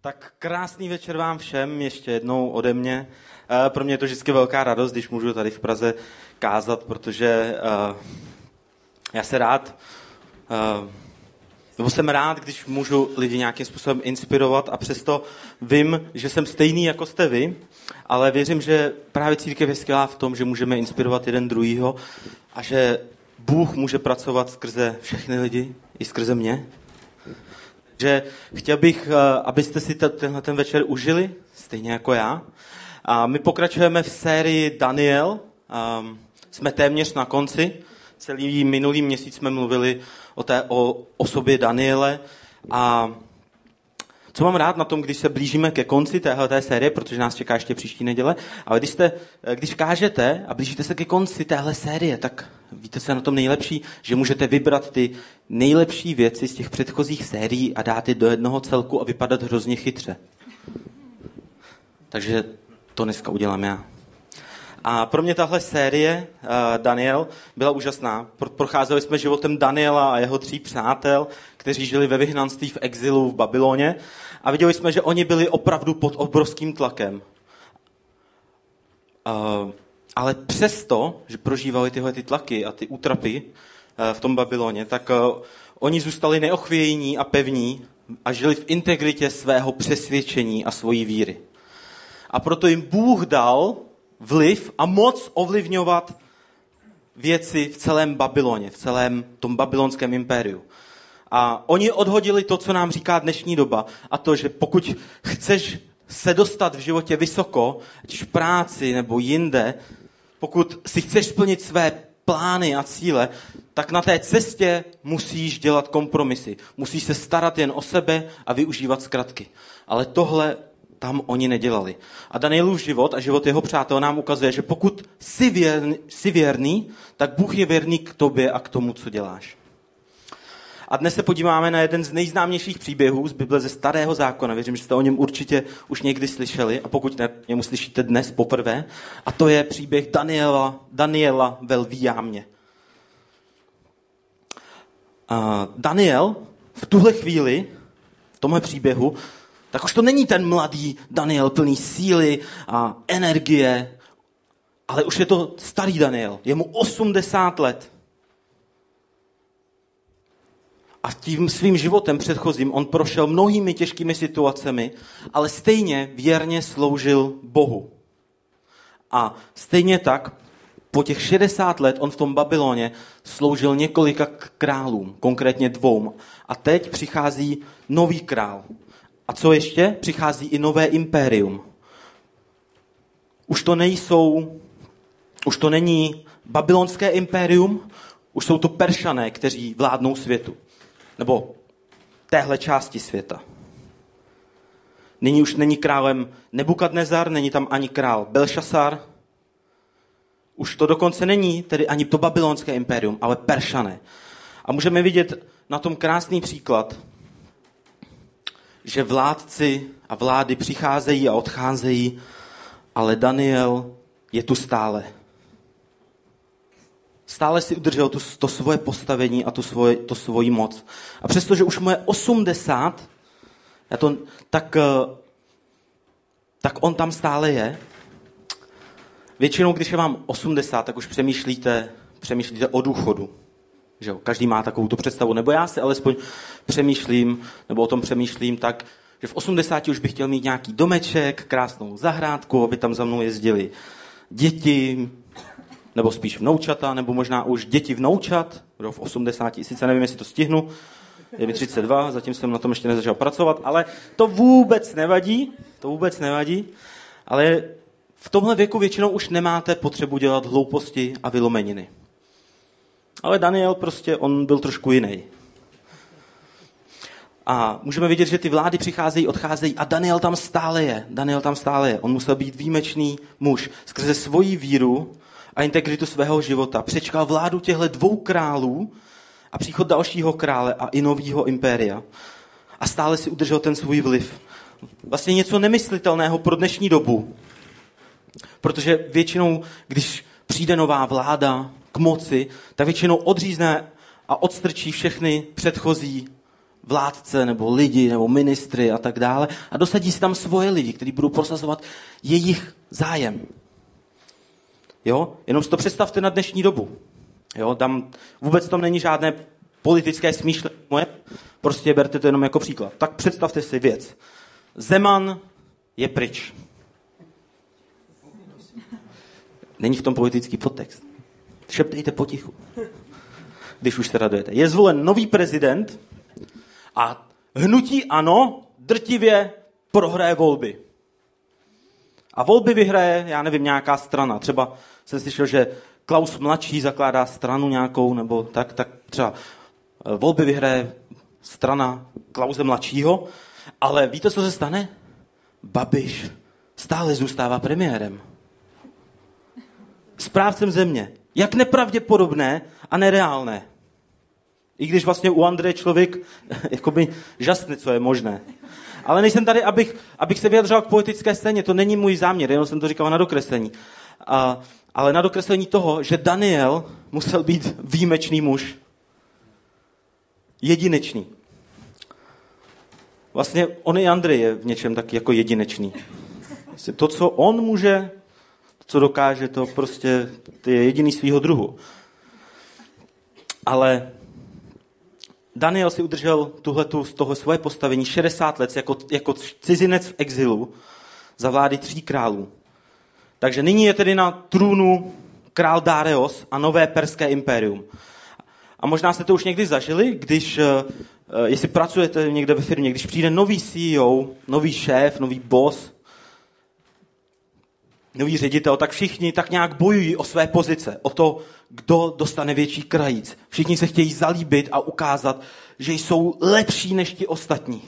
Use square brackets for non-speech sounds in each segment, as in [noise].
Tak krásný večer vám všem, ještě jednou ode mě. Eh, pro mě je to vždycky velká radost, když můžu tady v Praze kázat, protože uh, já se rád, uh, nebo jsem rád, když můžu lidi nějakým způsobem inspirovat a přesto vím, že jsem stejný, jako jste vy, ale věřím, že právě církev je skvělá v tom, že můžeme inspirovat jeden druhýho a že Bůh může pracovat skrze všechny lidi, i skrze mě že chtěl bych, eh, abyste si tenhle ten večer užili, stejně jako já. A my pokračujeme v sérii Daniel. Um, jsme téměř na konci. Celý minulý měsíc jsme mluvili o té o osobě Daniele. A co mám rád na tom, když se blížíme ke konci téhle série, protože nás čeká ještě příští neděle, ale když, jste, když kážete a blížíte se ke konci téhle série, tak víte, je na tom nejlepší? Že můžete vybrat ty nejlepší věci z těch předchozích sérií a dát je do jednoho celku a vypadat hrozně chytře. Takže to dneska udělám já. A pro mě tahle série, uh, Daniel, byla úžasná. Procházeli jsme životem Daniela a jeho tří přátel, kteří žili ve vyhnanství v exilu v Babyloně a viděli jsme, že oni byli opravdu pod obrovským tlakem. Uh, ale přesto, že prožívali tyhle ty tlaky a ty útrapy uh, v tom Babyloně, tak uh, oni zůstali neochvějní a pevní a žili v integritě svého přesvědčení a svojí víry. A proto jim Bůh dal vliv a moc ovlivňovat věci v celém Babyloně, v celém tom babylonském impériu. A oni odhodili to, co nám říká dnešní doba, a to, že pokud chceš se dostat v životě vysoko, ať v práci nebo jinde, pokud si chceš splnit své plány a cíle, tak na té cestě musíš dělat kompromisy. Musíš se starat jen o sebe a využívat zkratky. Ale tohle tam oni nedělali. A Danielův život a život jeho přátel nám ukazuje, že pokud jsi věrný, jsi věrný, tak Bůh je věrný k tobě a k tomu, co děláš. A dnes se podíváme na jeden z nejznámějších příběhů z Bible ze Starého zákona. Věřím, že jste o něm určitě už někdy slyšeli a pokud ne, němu slyšíte dnes poprvé. A to je příběh Daniela, Daniela ve Lvíjámě. Daniel v tuhle chvíli, v tomhle příběhu, tak už to není ten mladý Daniel plný síly a energie, ale už je to starý Daniel. Je mu 80 let. A tím svým životem předchozím on prošel mnohými těžkými situacemi, ale stejně věrně sloužil Bohu. A stejně tak po těch 60 let on v tom Babyloně sloužil několika králům, konkrétně dvou. A teď přichází nový král. A co ještě? Přichází i nové impérium. Už to nejsou, už to není babylonské impérium, už jsou to peršané, kteří vládnou světu nebo téhle části světa. Nyní už není králem Nebukadnezar, není tam ani král Belšasar. Už to dokonce není tedy ani to babylonské impérium, ale Peršané. A můžeme vidět na tom krásný příklad, že vládci a vlády přicházejí a odcházejí, ale Daniel je tu stále stále si udržel to, to svoje postavení a tu svoje, to svoji moc. A přestože už mu je 80, já to, tak, eh, tak on tam stále je. Většinou, když je vám 80, tak už přemýšlíte, přemýšlíte o důchodu. Že jo? Každý má takovou tu představu. Nebo já si alespoň přemýšlím, nebo o tom přemýšlím tak, že v 80 už bych chtěl mít nějaký domeček, krásnou zahrádku, aby tam za mnou jezdili děti, nebo spíš vnoučata, nebo možná už děti vnoučat, kdo v 80, sice nevím, jestli to stihnu, je mi 32, zatím jsem na tom ještě nezačal pracovat, ale to vůbec nevadí, to vůbec nevadí, ale v tomhle věku většinou už nemáte potřebu dělat hlouposti a vylomeniny. Ale Daniel prostě, on byl trošku jiný. A můžeme vidět, že ty vlády přicházejí, odcházejí a Daniel tam stále je. Daniel tam stále je. On musel být výjimečný muž. Skrze svoji víru a integritu svého života. Přečkal vládu těchto dvou králů a příchod dalšího krále a i nového impéria. A stále si udržel ten svůj vliv. Vlastně něco nemyslitelného pro dnešní dobu. Protože většinou, když přijde nová vláda moci, tak většinou odřízne a odstrčí všechny předchozí vládce nebo lidi nebo ministry a tak dále a dosadí si tam svoje lidi, kteří budou prosazovat jejich zájem. Jo? Jenom si to představte na dnešní dobu. Jo? Tam vůbec tam není žádné politické smýšlení moje, prostě berte to jenom jako příklad. Tak představte si věc. Zeman je pryč. Není v tom politický podtext. Šeptejte potichu, když už se radujete. Je zvolen nový prezident a hnutí ano drtivě prohraje volby. A volby vyhraje, já nevím, nějaká strana. Třeba jsem slyšel, že Klaus mladší zakládá stranu nějakou, nebo tak, tak třeba eh, volby vyhraje strana Klause mladšího, ale víte, co se stane? Babiš stále zůstává premiérem. Správcem země. Jak nepravděpodobné a nereálné. I když vlastně u Andreje člověk [laughs] jakoby žasne, co je možné. Ale nejsem tady, abych, abych se vyjadřoval k politické scéně. To není můj záměr, jenom jsem to říkal na dokreslení. A, ale na dokreslení toho, že Daniel musel být výjimečný muž. Jedinečný. Vlastně on i Andrej je v něčem tak jako jedinečný. To, co on může, co dokáže, to prostě to je jediný svýho druhu. Ale Daniel si udržel tuhletu, z toho svoje postavení 60 let jako, jako cizinec v exilu za vlády tří králů. Takže nyní je tedy na trůnu král Dareos a nové perské impérium. A možná jste to už někdy zažili, když, eh, eh, jestli pracujete někde ve firmě, když přijde nový CEO, nový šéf, nový boss, nový ředitel, tak všichni tak nějak bojují o své pozice, o to, kdo dostane větší krajíc. Všichni se chtějí zalíbit a ukázat, že jsou lepší než ti ostatní.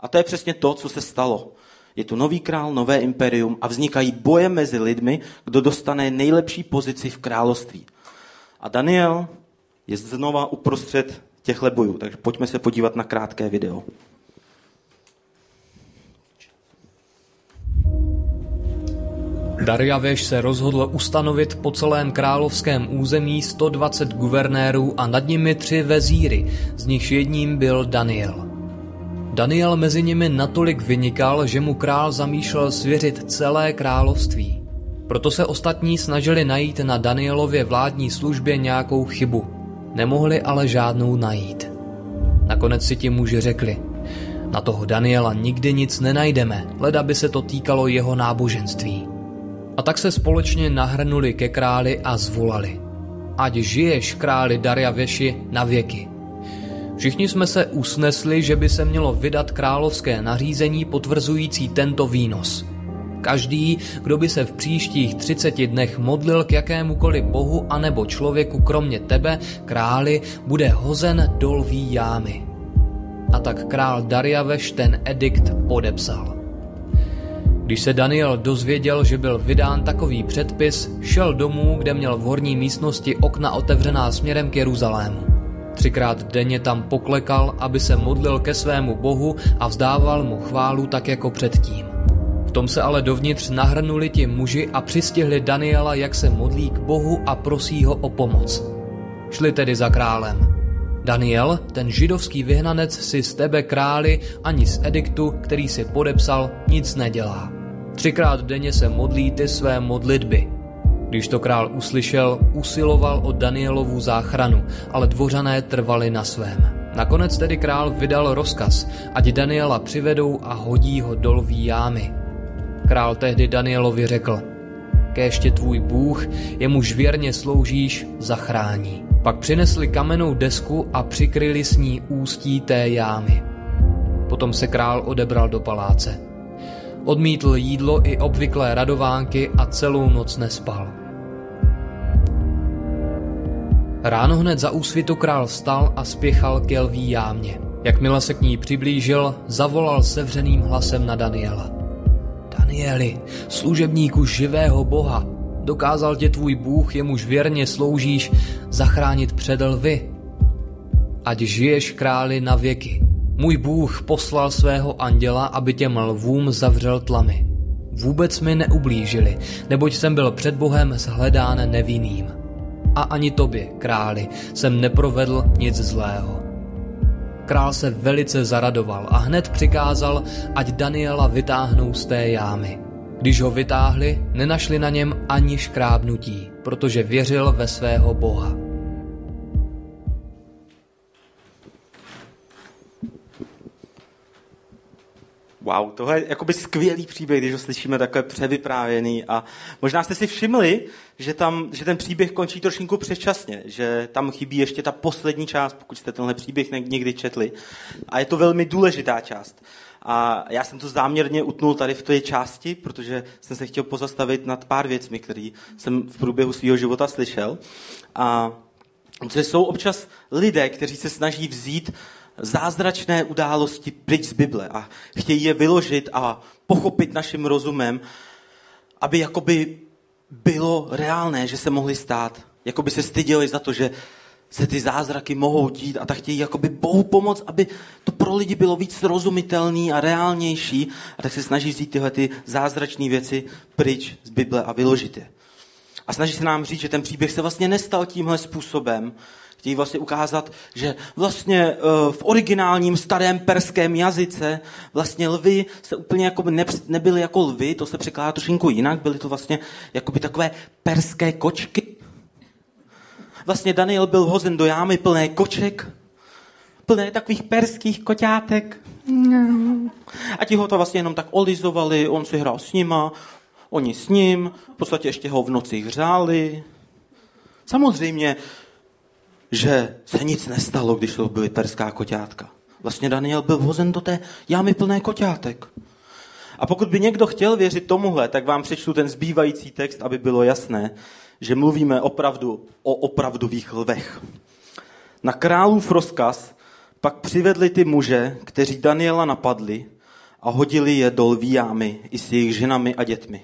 A to je přesně to, co se stalo. Je tu nový král, nové imperium a vznikají boje mezi lidmi, kdo dostane nejlepší pozici v království. A Daniel je znova uprostřed těchto bojů, takže pojďme se podívat na krátké video. Darjaveš se rozhodl ustanovit po celém královském území 120 guvernérů a nad nimi tři vezíry, z nichž jedním byl Daniel. Daniel mezi nimi natolik vynikal, že mu král zamýšlel svěřit celé království. Proto se ostatní snažili najít na Danielově vládní službě nějakou chybu. Nemohli ale žádnou najít. Nakonec si ti muži řekli, na toho Daniela nikdy nic nenajdeme, leda by se to týkalo jeho náboženství. A tak se společně nahrnuli ke králi a zvolali. Ať žiješ králi Darjaveši na věky. Všichni jsme se usnesli, že by se mělo vydat královské nařízení potvrzující tento výnos. Každý, kdo by se v příštích 30 dnech modlil k jakémukoliv bohu anebo člověku kromě tebe, králi, bude hozen do lví jámy. A tak král Dariaveš ten edikt podepsal. Když se Daniel dozvěděl, že byl vydán takový předpis, šel domů, kde měl v horní místnosti okna otevřená směrem k Jeruzalému. Třikrát denně tam poklekal, aby se modlil ke svému bohu a vzdával mu chválu tak jako předtím. V tom se ale dovnitř nahrnuli ti muži a přistihli Daniela, jak se modlí k bohu a prosí ho o pomoc. Šli tedy za králem. Daniel, ten židovský vyhnanec, si z tebe králi ani z ediktu, který si podepsal, nic nedělá. Třikrát denně se modlí ty své modlitby. Když to král uslyšel, usiloval o Danielovu záchranu, ale dvořané trvali na svém. Nakonec tedy král vydal rozkaz, ať Daniela přivedou a hodí ho do lví jámy. Král tehdy Danielovi řekl, kéště tvůj Bůh, jemuž věrně sloužíš, zachrání. Pak přinesli kamennou desku a přikryli s ní ústí té jámy. Potom se král odebral do paláce. Odmítl jídlo i obvyklé radovánky a celou noc nespal. Ráno hned za úsvitu král vstal a spěchal k jelví jámě. Jakmile se k ní přiblížil, zavolal sevřeným hlasem na Daniela. Danieli, služebníku živého boha, Dokázal tě tvůj Bůh, jemuž věrně sloužíš, zachránit před lvy. Ať žiješ králi na věky. Můj Bůh poslal svého anděla, aby těm lvům zavřel tlamy. Vůbec mi neublížili, neboť jsem byl před Bohem zhledán nevinným. A ani tobě, králi, jsem neprovedl nic zlého. Král se velice zaradoval a hned přikázal, ať Daniela vytáhnou z té jámy. Když ho vytáhli, nenašli na něm ani škrábnutí, protože věřil ve svého boha. Wow, tohle je jakoby skvělý příběh, když ho slyšíme takhle převyprávěný a možná jste si všimli, že, tam, že ten příběh končí trošinku předčasně, že tam chybí ještě ta poslední část, pokud jste tenhle příběh někdy četli. A je to velmi důležitá část. A já jsem to záměrně utnul tady v té části, protože jsem se chtěl pozastavit nad pár věcmi, které jsem v průběhu svého života slyšel. A to jsou občas lidé, kteří se snaží vzít zázračné události pryč z Bible a chtějí je vyložit a pochopit naším rozumem, aby jakoby bylo reálné, že se mohly stát. Jakoby se styděli za to, že se ty zázraky mohou dít a tak chtějí jakoby Bohu pomoct, aby to pro lidi bylo víc srozumitelný a reálnější a tak se snaží vzít tyhle ty zázračné věci pryč z Bible a vyložit je. A snaží se nám říct, že ten příběh se vlastně nestal tímhle způsobem, Chtějí vlastně ukázat, že vlastně eh, v originálním starém perském jazyce vlastně lvy se úplně jako ne, nebyly jako lvy, to se překládá trošinku jinak, byly to vlastně jakoby takové perské kočky. Vlastně Daniel byl hozen do jámy plné koček, plné takových perských koťátek. A ti ho to vlastně jenom tak olizovali, on si hrál s nima, oni s ním, v podstatě ještě ho v noci hřáli. Samozřejmě že se nic nestalo, když to byly perská koťátka. Vlastně Daniel byl vhozen do té jámy plné koťátek. A pokud by někdo chtěl věřit tomuhle, tak vám přečtu ten zbývající text, aby bylo jasné, že mluvíme opravdu o opravdových lvech. Na králův rozkaz pak přivedli ty muže, kteří Daniela napadli a hodili je do lví jámy i s jejich ženami a dětmi.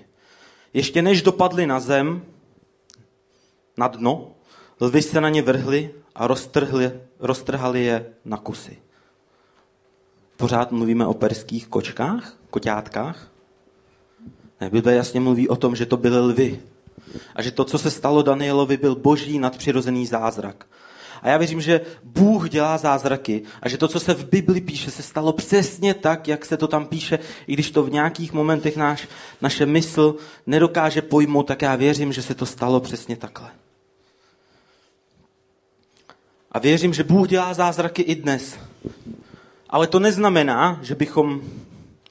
Ještě než dopadli na zem, na dno, Lvy se na ně vrhli a roztrhli, roztrhali je na kusy. Pořád mluvíme o perských kočkách, koťátkách? Ne, Bible jasně mluví o tom, že to byly lvy. A že to, co se stalo Danielovi, byl boží nadpřirozený zázrak. A já věřím, že Bůh dělá zázraky a že to, co se v Bibli píše, se stalo přesně tak, jak se to tam píše, i když to v nějakých momentech náš, naše mysl nedokáže pojmout, tak já věřím, že se to stalo přesně takhle. A věřím, že Bůh dělá zázraky i dnes. Ale to neznamená, že bychom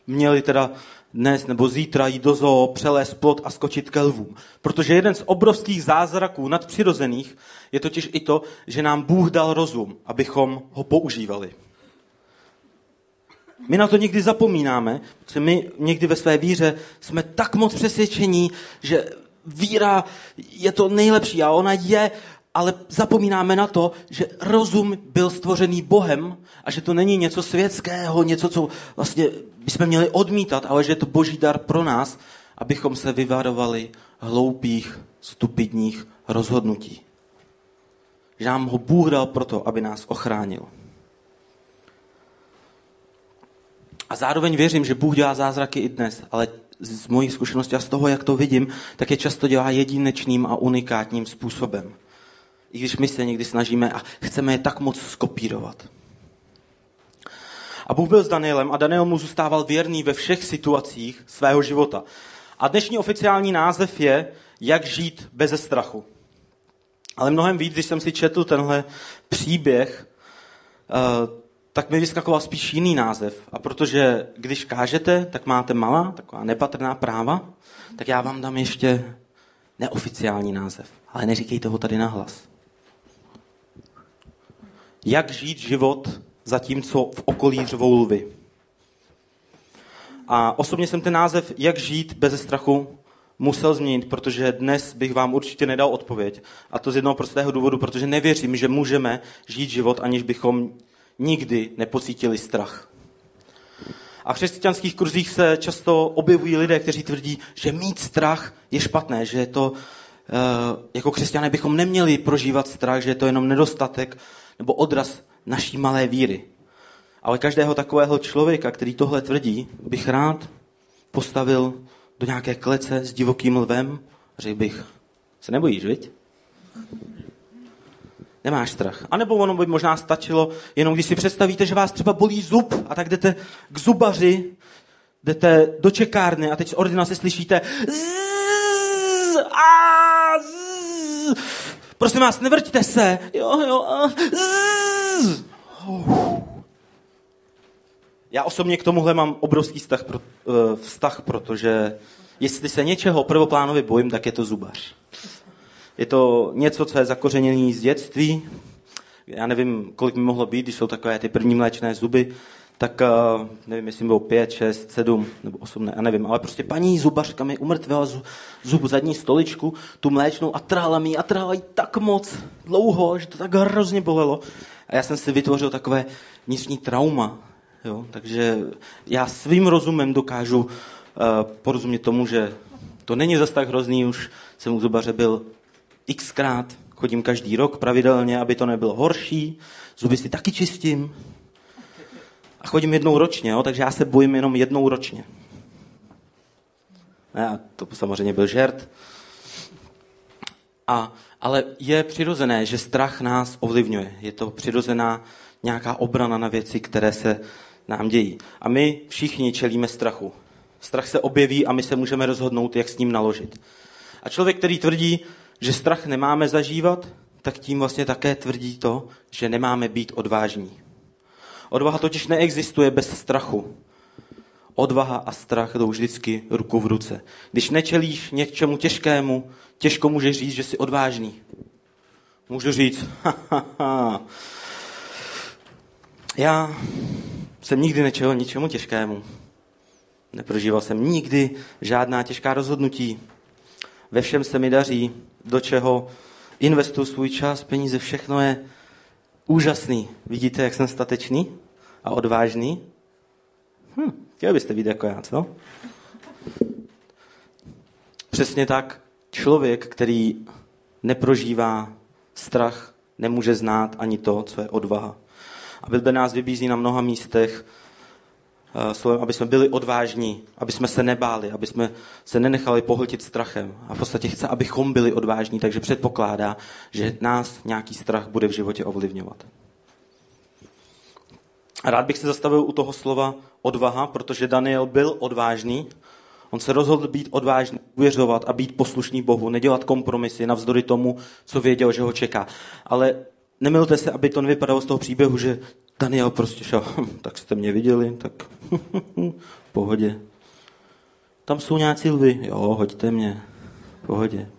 měli teda dnes nebo zítra jít do zoo, přelézt plot a skočit ke lvům. Protože jeden z obrovských zázraků nadpřirozených je totiž i to, že nám Bůh dal rozum, abychom ho používali. My na to někdy zapomínáme, protože my někdy ve své víře jsme tak moc přesvědčení, že víra je to nejlepší a ona je ale zapomínáme na to, že rozum byl stvořený Bohem a že to není něco světského, něco, co vlastně bychom měli odmítat, ale že je to boží dar pro nás, abychom se vyvarovali hloupých, stupidních rozhodnutí. Že nám ho Bůh dal proto, aby nás ochránil. A zároveň věřím, že Bůh dělá zázraky i dnes, ale z mojich zkušeností a z toho, jak to vidím, tak je často dělá jedinečným a unikátním způsobem i když my se někdy snažíme a chceme je tak moc skopírovat. A Bůh byl s Danielem a Daniel mu zůstával věrný ve všech situacích svého života. A dnešní oficiální název je Jak žít bez strachu. Ale mnohem víc, když jsem si četl tenhle příběh, eh, tak mi vyskakoval spíš jiný název. A protože když kážete, tak máte malá, taková nepatrná práva, tak já vám dám ještě neoficiální název. Ale neříkejte ho tady nahlas jak žít život zatímco v okolí řvou lvy. A osobně jsem ten název Jak žít bez strachu musel změnit, protože dnes bych vám určitě nedal odpověď. A to z jednoho prostého důvodu, protože nevěřím, že můžeme žít život, aniž bychom nikdy nepocítili strach. A v křesťanských kurzích se často objevují lidé, kteří tvrdí, že mít strach je špatné, že to, eh, jako křesťané bychom neměli prožívat strach, že je to jenom nedostatek nebo odraz naší malé víry. Ale každého takového člověka, který tohle tvrdí, bych rád postavil do nějaké klece s divokým lvem, řekl bych, se nebojíš, viď? nemáš strach. A nebo ono by možná stačilo, jenom když si představíte, že vás třeba bolí zub a tak jdete k zubaři, jdete do čekárny a teď z ordinace slyšíte zzz, a, zzz. Prosím vás, nevrťte se. Jo, jo, a, zzz. Já osobně k tomuhle mám obrovský vztah, pro, uh, vztah, protože jestli se něčeho prvoplánově bojím, tak je to zubař. Je to něco, co je zakořeněné z dětství. Já nevím, kolik mi mohlo být, když jsou takové ty první mléčné zuby, tak uh, nevím, jestli bylo pět, šest, sedm nebo osm, ne, já nevím, ale prostě paní zubařka mi umrtvila zub, zub zadní stoličku, tu mléčnou a trála mi a trála jí tak moc dlouho, že to tak hrozně bolelo. A já jsem si vytvořil takové vnitřní trauma. Jo? Takže já svým rozumem dokážu uh, porozumět tomu, že to není zas tak hrozný, už jsem u zubaře byl xkrát, chodím každý rok pravidelně, aby to nebylo horší, zuby si taky čistím a chodím jednou ročně, jo? takže já se bojím jenom jednou ročně. A to samozřejmě byl žert. A, ale je přirozené, že strach nás ovlivňuje. Je to přirozená nějaká obrana na věci, které se nám dějí. A my všichni čelíme strachu. Strach se objeví a my se můžeme rozhodnout, jak s ním naložit. A člověk, který tvrdí, že strach nemáme zažívat, tak tím vlastně také tvrdí to, že nemáme být odvážní. Odvaha totiž neexistuje bez strachu. Odvaha a strach jdou vždycky ruku v ruce. Když nečelíš něčemu těžkému, těžko můžeš říct, že jsi odvážný. Můžu říct, ha, ha, ha. já jsem nikdy nečel ničemu těžkému. Neprožíval jsem nikdy žádná těžká rozhodnutí. Ve všem se mi daří, do čeho investuju svůj čas, peníze, všechno je úžasný. Vidíte, jak jsem statečný a odvážný? Hm, chtěli byste být jako já, co? Přesně tak, člověk, který neprožívá strach, nemůže znát ani to, co je odvaha. A Bible nás vybízí na mnoha místech, slovem, aby jsme byli odvážní, aby jsme se nebáli, aby jsme se nenechali pohltit strachem. A v podstatě chce, abychom byli odvážní, takže předpokládá, že nás nějaký strach bude v životě ovlivňovat. Rád bych se zastavil u toho slova odvaha, protože Daniel byl odvážný. On se rozhodl být odvážný, uvěřovat a být poslušný Bohu, nedělat kompromisy navzdory tomu, co věděl, že ho čeká. Ale nemilte se, aby to nevypadalo z toho příběhu, že Daniel prostě šel, [laughs] hm, tak jste mě viděli, tak v pohodě. Tam jsou nějací lvy, jo, hoďte mě, v pohodě.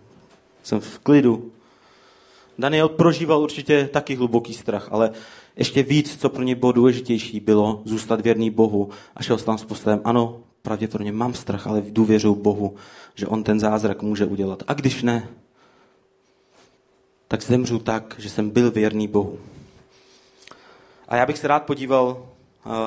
Jsem v klidu. Daniel prožíval určitě taky hluboký strach, ale ještě víc, co pro ně bylo důležitější, bylo zůstat věrný Bohu a šel tam s postavem, ano, pravděpodobně mám strach, ale důvěřuji Bohu, že on ten zázrak může udělat. A když ne, tak zemřu tak, že jsem byl věrný Bohu. A já bych se rád podíval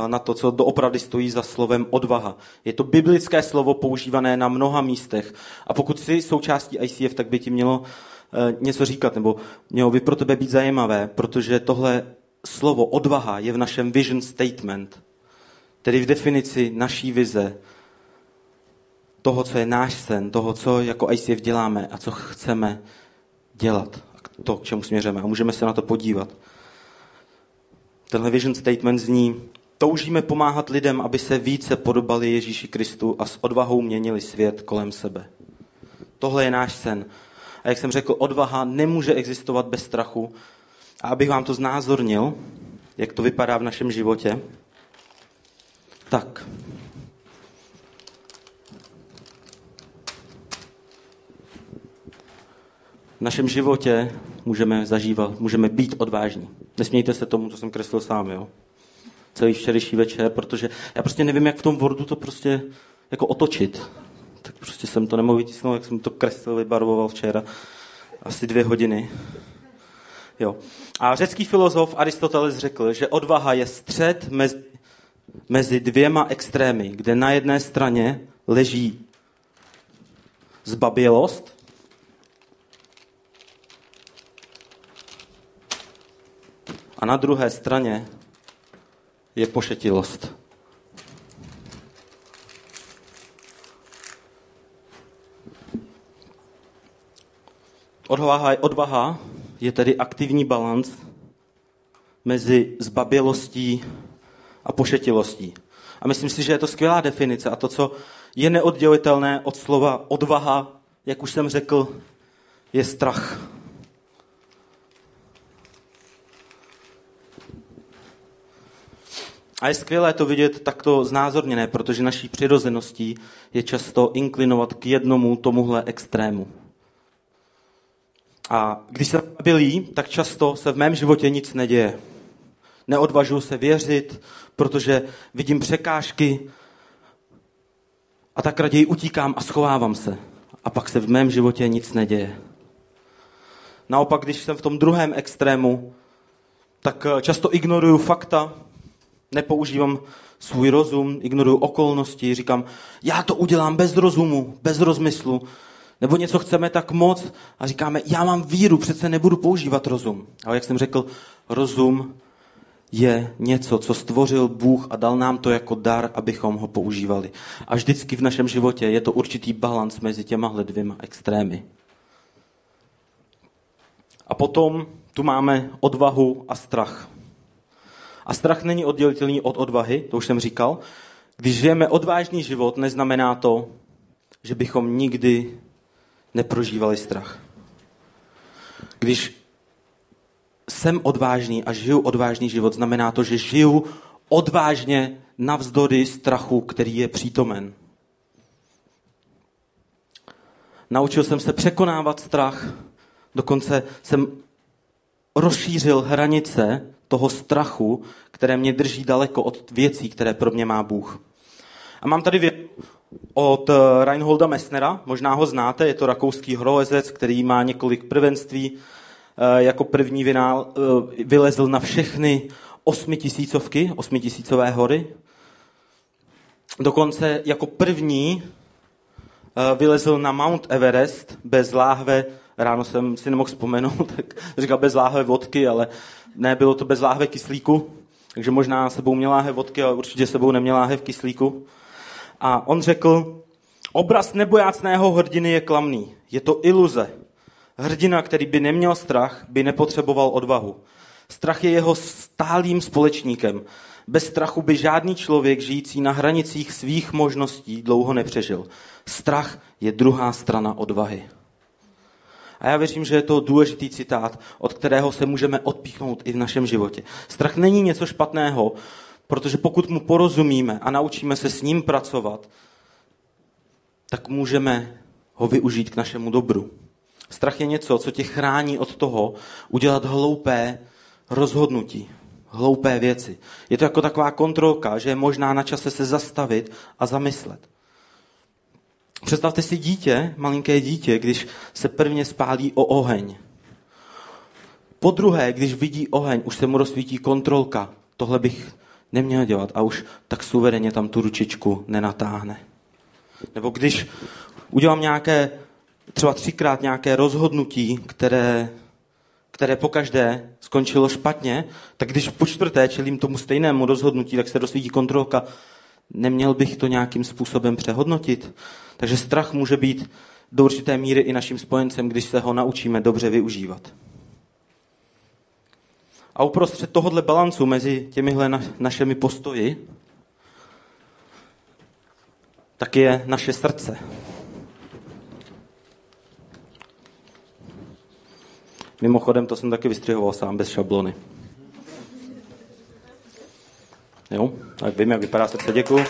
na to, co doopravdy stojí za slovem odvaha. Je to biblické slovo používané na mnoha místech. A pokud jsi součástí ICF, tak by ti mělo eh, něco říkat, nebo mělo by pro tebe být zajímavé, protože tohle slovo odvaha je v našem vision statement, tedy v definici naší vize, toho, co je náš sen, toho, co jako ICF děláme a co chceme dělat, to, k čemu směřeme. A můžeme se na to podívat. Tenhle vision statement zní, toužíme pomáhat lidem, aby se více podobali Ježíši Kristu a s odvahou měnili svět kolem sebe. Tohle je náš sen. A jak jsem řekl, odvaha nemůže existovat bez strachu. A abych vám to znázornil, jak to vypadá v našem životě, tak. V našem životě můžeme zažívat, můžeme být odvážní. Nesmějte se tomu, co jsem kreslil sám, jo. Celý včerejší večer, protože já prostě nevím, jak v tom Wordu to prostě jako otočit. Tak prostě jsem to nemohl vytisnout, jak jsem to kreslil, vybarvoval včera. Asi dvě hodiny. Jo. A řecký filozof Aristoteles řekl, že odvaha je střed mezi, mezi dvěma extrémy, kde na jedné straně leží zbabělost A na druhé straně je pošetilost. Odvaha, odvaha je tedy aktivní balans mezi zbabělostí a pošetilostí. A myslím si, že je to skvělá definice a to, co je neoddělitelné od slova odvaha, jak už jsem řekl, je strach. A je skvělé to vidět takto znázorněné, protože naší přirozeností je často inklinovat k jednomu tomuhle extrému. A když jsem bylý, tak často se v mém životě nic neděje. Neodvažuji se věřit, protože vidím překážky a tak raději utíkám a schovávám se. A pak se v mém životě nic neděje. Naopak, když jsem v tom druhém extrému, tak často ignoruju fakta, nepoužívám svůj rozum, ignoruju okolnosti, říkám, já to udělám bez rozumu, bez rozmyslu, nebo něco chceme tak moc a říkáme, já mám víru, přece nebudu používat rozum. Ale jak jsem řekl, rozum je něco, co stvořil Bůh a dal nám to jako dar, abychom ho používali. A vždycky v našem životě je to určitý balans mezi těma dvěma extrémy. A potom tu máme odvahu a strach. A strach není oddělitelný od odvahy, to už jsem říkal. Když žijeme odvážný život, neznamená to, že bychom nikdy neprožívali strach. Když jsem odvážný a žiju odvážný život, znamená to, že žiju odvážně navzdory strachu, který je přítomen. Naučil jsem se překonávat strach, dokonce jsem rozšířil hranice toho strachu, které mě drží daleko od věcí, které pro mě má Bůh. A mám tady věc od eh, Reinholda Messnera, možná ho znáte, je to rakouský horolezec, který má několik prvenství, eh, jako první vynál, eh, vylezl na všechny osmitisícovky, osmitisícové hory. Dokonce jako první vylezl na Mount Everest bez láhve, ráno jsem si nemohl vzpomenout, [laughs] tak říkal bez láhve vodky, ale ne, bylo to bez láhve kyslíku, takže možná sebou měl láhev vodky, ale určitě sebou neměl láhev kyslíku. A on řekl, obraz nebojácného hrdiny je klamný. Je to iluze. Hrdina, který by neměl strach, by nepotřeboval odvahu. Strach je jeho stálým společníkem. Bez strachu by žádný člověk žijící na hranicích svých možností dlouho nepřežil. Strach je druhá strana odvahy. A já věřím, že je to důležitý citát, od kterého se můžeme odpíchnout i v našem životě. Strach není něco špatného, protože pokud mu porozumíme a naučíme se s ním pracovat, tak můžeme ho využít k našemu dobru. Strach je něco, co tě chrání od toho udělat hloupé rozhodnutí, hloupé věci. Je to jako taková kontrolka, že je možná na čase se zastavit a zamyslet. Představte si dítě, malinké dítě, když se prvně spálí o oheň. Po druhé, když vidí oheň, už se mu rozsvítí kontrolka. Tohle bych neměl dělat a už tak suverénně tam tu ručičku nenatáhne. Nebo když udělám nějaké, třeba třikrát nějaké rozhodnutí, které, které pokaždé skončilo špatně, tak když po čtvrté čelím tomu stejnému rozhodnutí, tak se rozsvítí kontrolka, neměl bych to nějakým způsobem přehodnotit. Takže strach může být do určité míry i naším spojencem, když se ho naučíme dobře využívat. A uprostřed tohohle balancu mezi těmihle na, našimi postoji, tak je naše srdce. Mimochodem, to jsem taky vystřihoval sám bez šablony. Jo, tak vím, jak vypadá srdce, děkuji.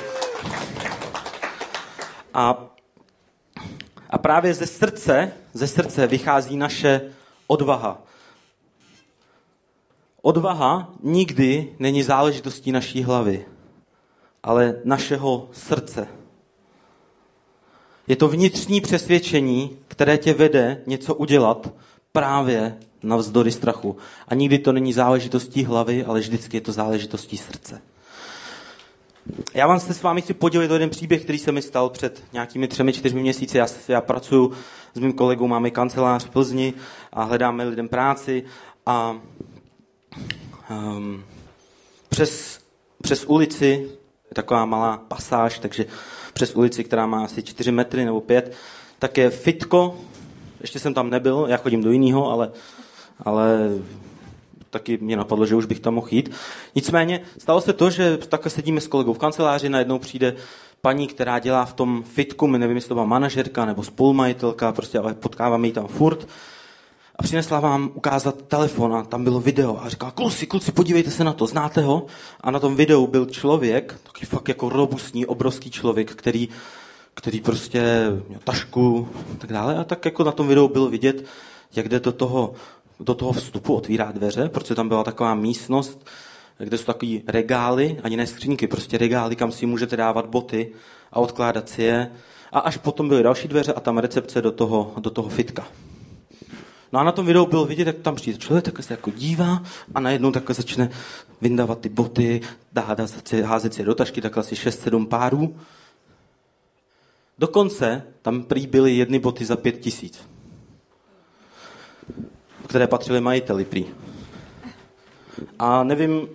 A, a právě ze srdce, ze srdce vychází naše odvaha. Odvaha nikdy není záležitostí naší hlavy, ale našeho srdce. Je to vnitřní přesvědčení, které tě vede něco udělat právě navzdory strachu. A nikdy to není záležitostí hlavy, ale vždycky je to záležitostí srdce. Já vám se s vámi chci podělit o jeden příběh, který se mi stal před nějakými třemi, čtyřmi měsíci. Já, já pracuji s mým kolegou, máme kancelář v Plzni a hledáme lidem práci a um, přes, přes ulici, taková malá pasáž, takže přes ulici, která má asi 4 metry nebo 5, tak je fitko, ještě jsem tam nebyl, já chodím do jiného, ale ale taky mě napadlo, že už bych tam mohl jít. Nicméně stalo se to, že takhle sedíme s kolegou v kanceláři, najednou přijde paní, která dělá v tom fitku, my nevím, jestli to byla manažerka nebo spolumajitelka, prostě ale potkáváme ji tam furt. A přinesla vám ukázat telefon a tam bylo video a říkala, kluci, kluci, podívejte se na to, znáte ho? A na tom videu byl člověk, taky fakt jako robustní, obrovský člověk, který, který prostě měl tašku a tak dále. A tak jako na tom videu bylo vidět, jak jde do toho, do toho vstupu, otvírá dveře, protože tam byla taková místnost, kde jsou takový regály, ani ne skřínky, prostě regály, kam si můžete dávat boty a odkládat si je. A až potom byly další dveře a tam recepce do toho, do toho fitka. No a na tom videu bylo vidět, jak tam přijde člověk, takhle se jako dívá a najednou takhle začne vyndávat ty boty, házet si, házet si do tašky, takhle asi 6-7 párů. Dokonce tam prý byly jedny boty za pět tisíc, které patřily majiteli prý. A nevím,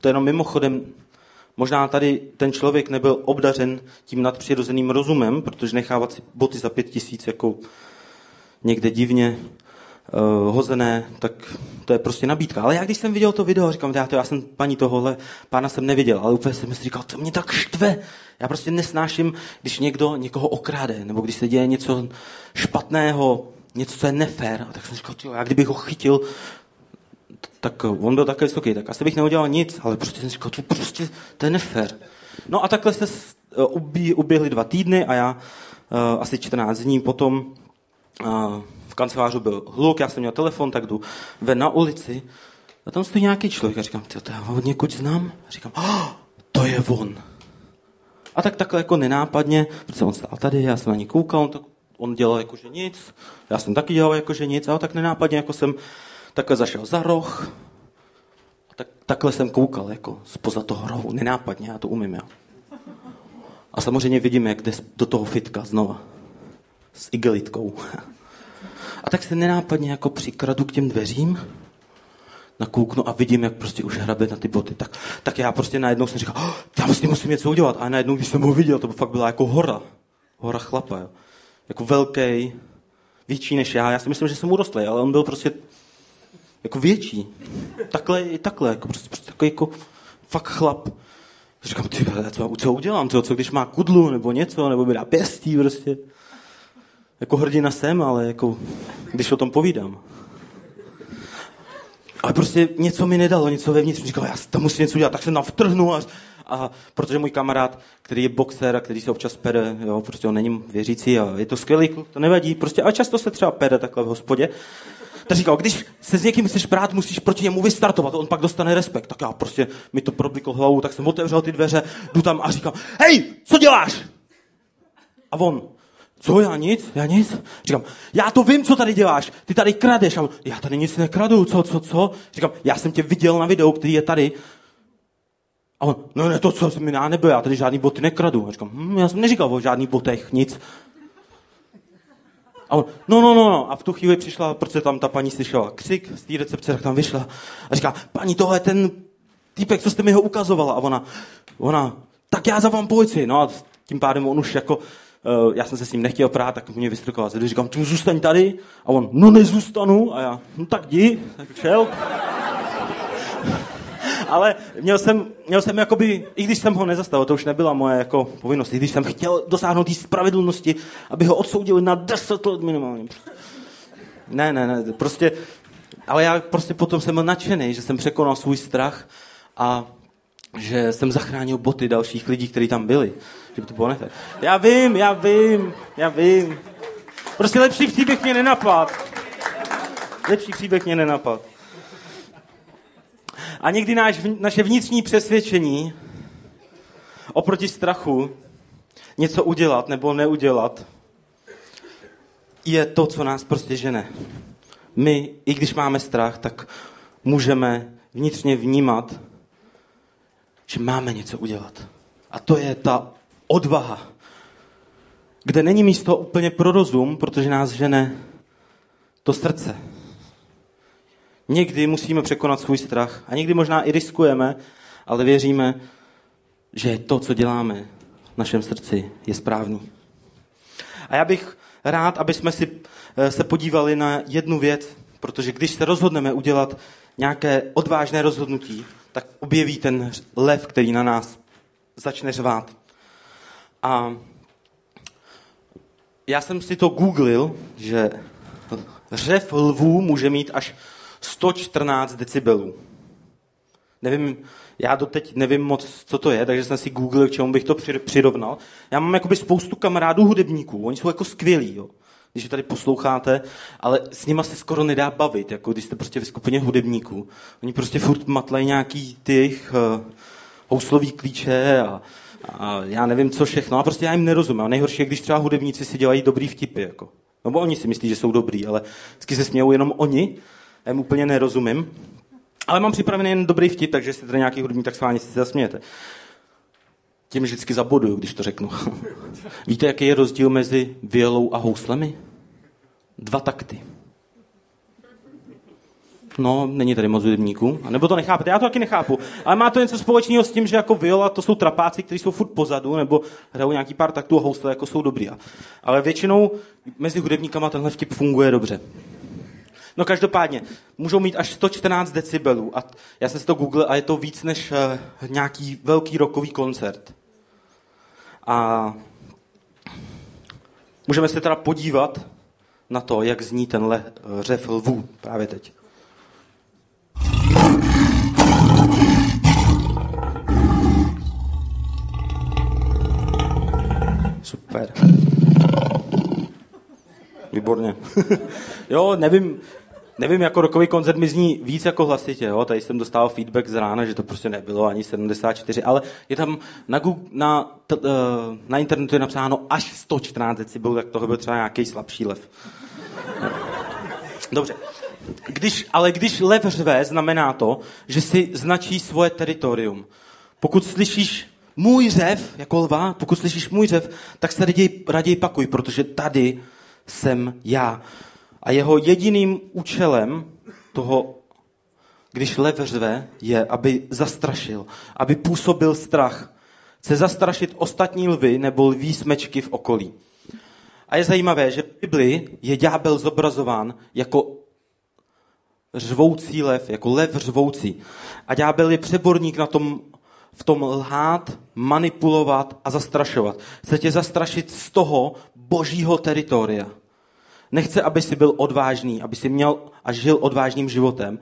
to je jenom mimochodem, možná tady ten člověk nebyl obdařen tím nadpřirozeným rozumem, protože nechávat si boty za pět tisíc jako někde divně uh, hozené, tak to je prostě nabídka. Ale já když jsem viděl to video, říkám, já, to, já jsem paní tohohle pána jsem neviděl, ale úplně jsem si říkal, to mě tak štve. Já prostě nesnáším, když někdo někoho okráde, nebo když se děje něco špatného, něco, co je nefér. A tak jsem říkal, já kdybych ho chytil, tak on byl takhle vysoký, tak asi bych neudělal nic, ale prostě jsem říkal, to prostě, to je nefér. No a takhle se ubí, uběhly dva týdny a já uh, asi 14 dní potom uh, v kanceláři byl hluk, já jsem měl telefon, tak jdu ven na ulici a tam stojí nějaký člověk a říkám, to já ho od někud znám. A říkám, oh, to je on. A tak takhle jako nenápadně, protože on stál tady, já jsem na ní koukal, on, tak, on dělal jako že nic, já jsem taky dělal jako že nic, ale tak nenápadně jako jsem takhle zašel za roh a tak, takhle jsem koukal jako spoza toho rohu, nenápadně, já to umím, já. A samozřejmě vidím, jak jde do toho fitka znova. S igelitkou. A tak se nenápadně jako přikradu k těm dveřím, nakouknu a vidím, jak prostě už hrabe na ty boty. Tak, tak já prostě najednou jsem říkal, oh, já vlastně musím něco udělat. A najednou, když jsem ho viděl, to fakt byla jako hora. Hora chlapa, jo. Jako velký, větší než já. Já si myslím, že jsem urostlý, ale on byl prostě jako větší. Takhle i takhle, jako prostě, prostě takový jako fakt chlap. Říkám, ty, co, co udělám, co, co když má kudlu nebo něco, nebo mi dá pěstí prostě jako hrdina jsem, ale jako, když o tom povídám. Ale prostě něco mi nedalo, něco vevnitř. Říkal, já tam musím něco udělat, tak se tam vtrhnu a, a protože můj kamarád, který je boxer a který se občas pere, jo, prostě on není věřící a je to skvělý, to nevadí, prostě, a často se třeba pere takhle v hospodě. Tak říkal, když se s někým chceš prát, musíš proti němu vystartovat, on pak dostane respekt. Tak já prostě mi to probliklo hlavu, tak jsem otevřel ty dveře, jdu tam a říkám, hej, co děláš? A on, co, já nic, já nic? Říkám, já to vím, co tady děláš, ty tady kradeš. A on, já tady nic nekradu, co, co, co? Říkám, já jsem tě viděl na videu, který je tady. A on, no ne, to, co jsem já nebyl, já tady žádný boty nekradu. A říkám, hm, já jsem neříkal o žádných botech, nic. A on, no, no, no, no. A v tu chvíli přišla, protože tam ta paní slyšela křik z té recepce, tak tam vyšla a říká, paní, tohle je ten týpek, co jste mi ho ukazovala. A ona, ona, tak já zavolám policii. No a tím pádem on už jako uh, já jsem se s ním nechtěl prát, tak mě vystrukoval ze říkám, tu zůstaň tady. A on, no nezůstanu. A já, no tak jdi, tak šel. Ale měl jsem, měl jsem jakoby, i když jsem ho nezastavil, to už nebyla moje jako povinnost, i když jsem chtěl dosáhnout té spravedlnosti, aby ho odsoudili na 10 let minimálně. Ne, ne, ne, prostě, ale já prostě potom jsem byl nadšený, že jsem překonal svůj strach a že jsem zachránil boty dalších lidí, kteří tam byli. Že by to bylo nefér. Já vím, já vím, já vím. Prostě lepší příběh mě nenapad. Lepší příběh mě nenapad. A někdy náš, naše vnitřní přesvědčení oproti strachu něco udělat nebo neudělat je to, co nás prostě žene. My, i když máme strach, tak můžeme vnitřně vnímat, že máme něco udělat. A to je ta odvaha, kde není místo úplně pro rozum, protože nás žene to srdce. Někdy musíme překonat svůj strach a někdy možná i riskujeme, ale věříme, že to, co děláme v našem srdci, je správný. A já bych rád, aby jsme si eh, se podívali na jednu věc Protože když se rozhodneme udělat nějaké odvážné rozhodnutí, tak objeví ten lev, který na nás začne řvát. A já jsem si to googlil, že řev lvů může mít až 114 decibelů. Nevím, já doteď nevím moc, co to je, takže jsem si googlil, k čemu bych to přirovnal. Já mám jakoby spoustu kamarádů hudebníků, oni jsou jako skvělí, jo. Když je tady posloucháte, ale s nima se skoro nedá bavit, jako když jste prostě ve skupině hudebníků. Oni prostě furt matlají nějaký těch uh, houslový klíče a, a, já nevím, co všechno. A prostě já jim nerozumím. A nejhorší je, když třeba hudebníci si dělají dobrý vtipy. Jako. No oni si myslí, že jsou dobrý, ale vždycky se smějou jenom oni. Jim úplně nerozumím. Ale mám připravený jen dobrý vtip, takže si tady nějaký hudebník, tak vámi si zasmějete. Tím vždycky zaboduju, když to řeknu. [laughs] Víte, jaký je rozdíl mezi violou a houslemi? Dva takty. No, není tady moc hudebníků. A nebo to nechápete, já to taky nechápu. Ale má to něco společného s tím, že jako viola to jsou trapáci, kteří jsou furt pozadu, nebo hrajou nějaký pár taktů a housle jako jsou dobrý. Ale většinou mezi hudebníkama tenhle vtip funguje dobře. No každopádně, můžou mít až 114 decibelů. A já jsem si to googlil a je to víc než uh, nějaký velký rokový koncert. A můžeme se teda podívat na to, jak zní tenhle eh, řev lvů právě teď. Super. Výborně. [laughs] jo, nevím, nevím, jako rokový koncert mi zní víc jako hlasitě, jo? tady jsem dostal feedback z rána, že to prostě nebylo ani 74, ale je tam na, Google, na, t, uh, na internetu je napsáno až 114 decibelů, tak toho byl třeba nějaký slabší lev. Dobře. Když, ale když lev řve, znamená to, že si značí svoje teritorium. Pokud slyšíš můj řev, jako lva, pokud slyšíš můj řev, tak se raději, raději pakuj, protože tady jsem já. A jeho jediným účelem toho, když lev řve, je, aby zastrašil, aby působil strach. Chce zastrašit ostatní lvy nebo lví smečky v okolí. A je zajímavé, že v Bibli je ďábel zobrazován jako řvoucí lev, jako lev řvoucí. A ďábel je přeborník na tom, v tom lhát, manipulovat a zastrašovat. Chce tě zastrašit z toho božího teritoria. Nechce, aby si byl odvážný, aby si měl a žil odvážným životem.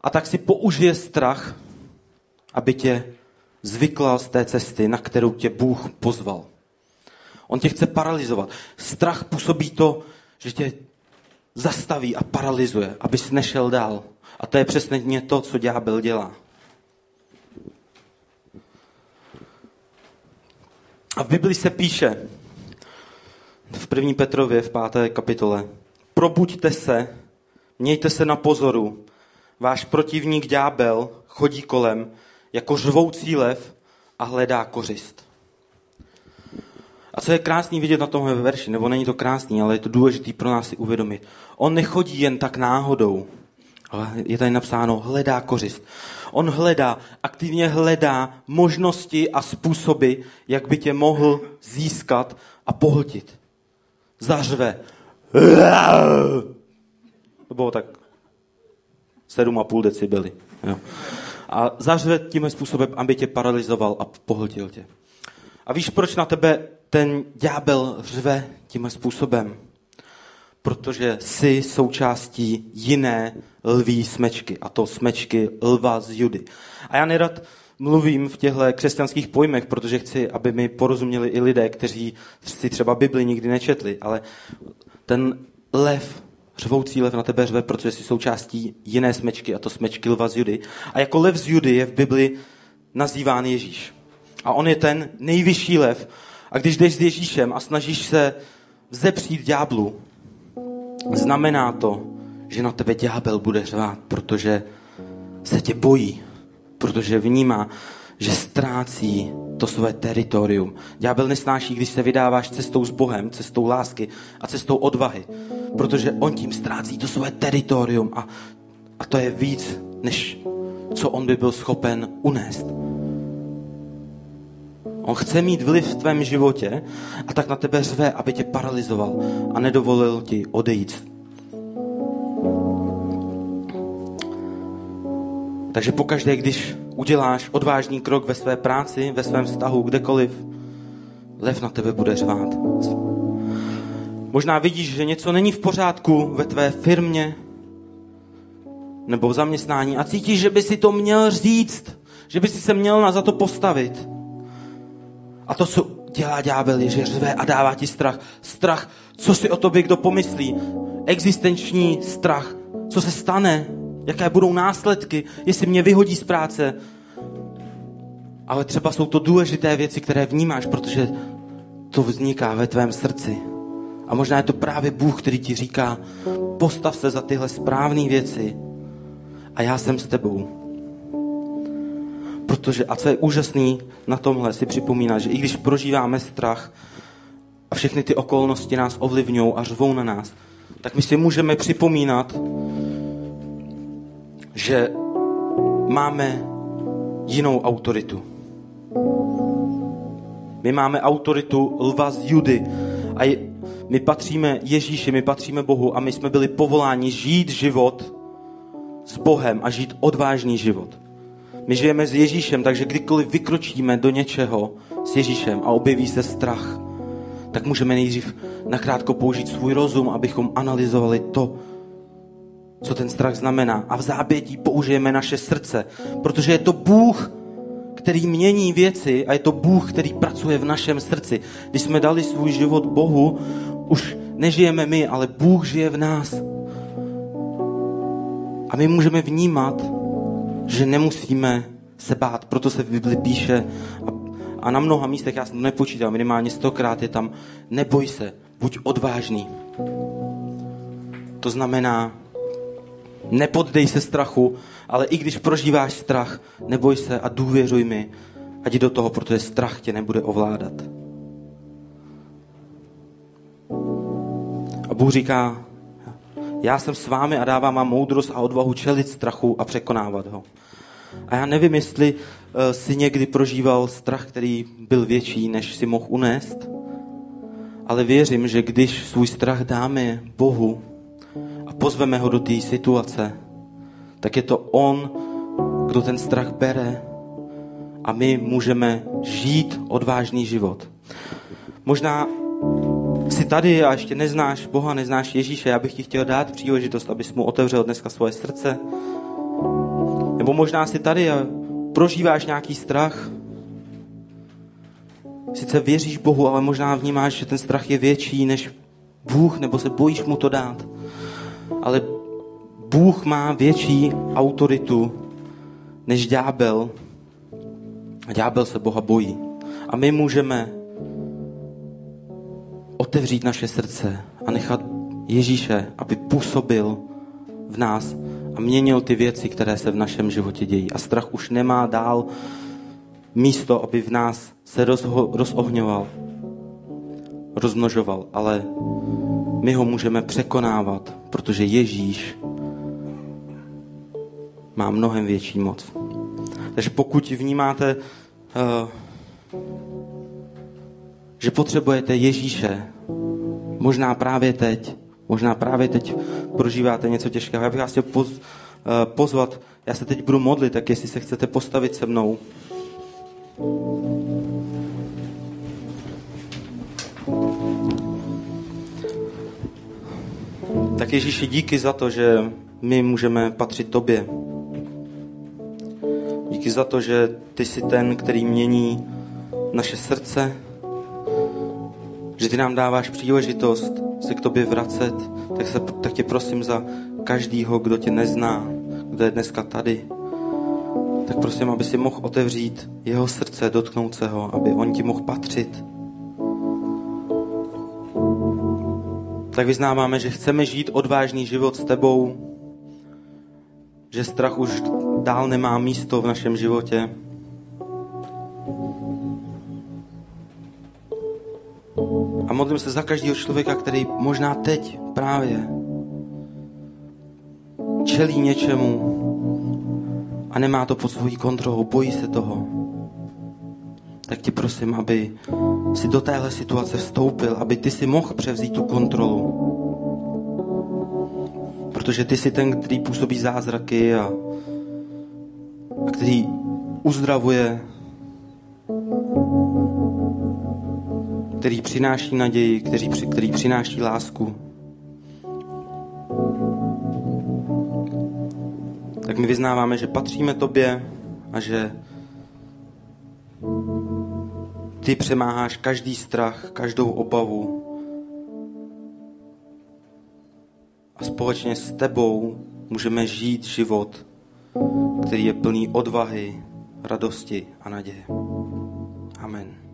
A tak si použije strach, aby tě zvyklal z té cesty, na kterou tě Bůh pozval. On tě chce paralizovat. Strach působí to, že tě zastaví a paralizuje, abys nešel dál. A to je přesně to, co ďábel dělá. A v Bibli se píše, v 1. Petrově v 5. kapitole, probuďte se, mějte se na pozoru, váš protivník ďábel chodí kolem jako řvoucí lev a hledá kořist. A co je krásný vidět na tomhle verši, nebo není to krásný, ale je to důležité pro nás si uvědomit. On nechodí jen tak náhodou, ale je tady napsáno hledá kořist. On hledá, aktivně hledá možnosti a způsoby, jak by tě mohl získat a pohltit. Zařve. To bylo tak 7,5 decibely. Jo. A zařve tím způsobem, aby tě paralizoval a pohltil tě. A víš, proč na tebe ten ďábel řve tím způsobem? Protože jsi součástí jiné lví smečky, a to smečky lva z Judy. A já nerad mluvím v těchto křesťanských pojmech, protože chci, aby mi porozuměli i lidé, kteří si třeba Bibli nikdy nečetli, ale ten lev, řvoucí lev na tebe řve, protože jsi součástí jiné smečky, a to smečky lva z Judy. A jako lev z Judy je v Bibli nazýván Ježíš. A on je ten nejvyšší lev. A když jdeš s Ježíšem a snažíš se vzepřít ďáblu, znamená to, že na tebe ďábel bude řvát, protože se tě bojí, protože vnímá, že ztrácí to své teritorium. Ďábel nesnáší, když se vydáváš cestou s Bohem, cestou lásky a cestou odvahy, protože on tím ztrácí to své teritorium a, a to je víc, než co on by byl schopen unést. On chce mít vliv v tvém životě a tak na tebe řve, aby tě paralizoval a nedovolil ti odejít Takže pokaždé, když uděláš odvážný krok ve své práci, ve svém vztahu, kdekoliv, lev na tebe bude řvát. Možná vidíš, že něco není v pořádku ve tvé firmě nebo v zaměstnání a cítíš, že by si to měl říct, že by si se měl na za to postavit. A to, co dělá ďábel, je, že řve a dává ti strach. Strach, co si o tobě kdo pomyslí. Existenční strach, co se stane, jaké budou následky, jestli mě vyhodí z práce. Ale třeba jsou to důležité věci, které vnímáš, protože to vzniká ve tvém srdci. A možná je to právě Bůh, který ti říká, postav se za tyhle správné věci a já jsem s tebou. Protože, a co je úžasný na tomhle, si připomíná, že i když prožíváme strach a všechny ty okolnosti nás ovlivňují a řvou na nás, tak my si můžeme připomínat, že máme jinou autoritu. My máme autoritu lva z Judy a je, my patříme Ježíši, my patříme Bohu a my jsme byli povoláni žít život s Bohem a žít odvážný život. My žijeme s Ježíšem, takže kdykoliv vykročíme do něčeho s Ježíšem a objeví se strach, tak můžeme nejdřív nakrátko použít svůj rozum, abychom analyzovali to, co ten strach znamená. A v zábětí použijeme naše srdce, protože je to Bůh, který mění věci a je to Bůh, který pracuje v našem srdci. Když jsme dali svůj život Bohu, už nežijeme my, ale Bůh žije v nás. A my můžeme vnímat, že nemusíme se bát. Proto se v Bibli píše a, a na mnoha místech, já jsem to nepočítal, minimálně stokrát je tam, neboj se, buď odvážný. To znamená, nepoddej se strachu, ale i když prožíváš strach, neboj se a důvěřuj mi, ať do toho, protože strach tě nebude ovládat. A Bůh říká, já jsem s vámi a dávám vám moudrost a odvahu čelit strachu a překonávat ho. A já nevím, jestli uh, si někdy prožíval strach, který byl větší, než si mohl unést, ale věřím, že když svůj strach dáme Bohu pozveme ho do té situace, tak je to On, kdo ten strach bere a my můžeme žít odvážný život. Možná jsi tady a ještě neznáš Boha, neznáš Ježíše, já bych ti chtěl dát příležitost, abys mu otevřel dneska svoje srdce. Nebo možná jsi tady a prožíváš nějaký strach. Sice věříš Bohu, ale možná vnímáš, že ten strach je větší než Bůh, nebo se bojíš mu to dát. Ale Bůh má větší autoritu než ďábel. A ďábel se Boha bojí. A my můžeme otevřít naše srdce a nechat Ježíše, aby působil v nás a měnil ty věci, které se v našem životě dějí. A strach už nemá dál místo, aby v nás se rozho- rozohňoval, rozmnožoval, ale my ho můžeme překonávat, protože Ježíš má mnohem větší moc. Takže pokud vnímáte, uh, že potřebujete Ježíše, možná právě teď, možná právě teď prožíváte něco těžkého, já bych vás chtěl uh, pozvat, já se teď budu modlit, tak jestli se chcete postavit se mnou. Tak Ježíši, díky za to, že my můžeme patřit tobě. Díky za to, že ty jsi ten, který mění naše srdce, že ty nám dáváš příležitost se k tobě vracet, tak, se, tak tě prosím za každýho, kdo tě nezná, kdo je dneska tady, tak prosím, aby si mohl otevřít jeho srdce, dotknout se ho, aby on ti mohl patřit. Tak vyznáváme, že chceme žít odvážný život s tebou, že strach už dál nemá místo v našem životě. A modlím se za každého člověka, který možná teď právě čelí něčemu a nemá to pod svojí kontrolou, bojí se toho. Tak ti prosím, aby si do téhle situace vstoupil, aby ty si mohl převzít tu kontrolu. Protože ty jsi ten, který působí zázraky a a který uzdravuje, který přináší naději, který, který přináší lásku. Tak my vyznáváme, že patříme tobě a že ty přemáháš každý strach, každou obavu. A společně s tebou můžeme žít život, který je plný odvahy, radosti a naděje. Amen.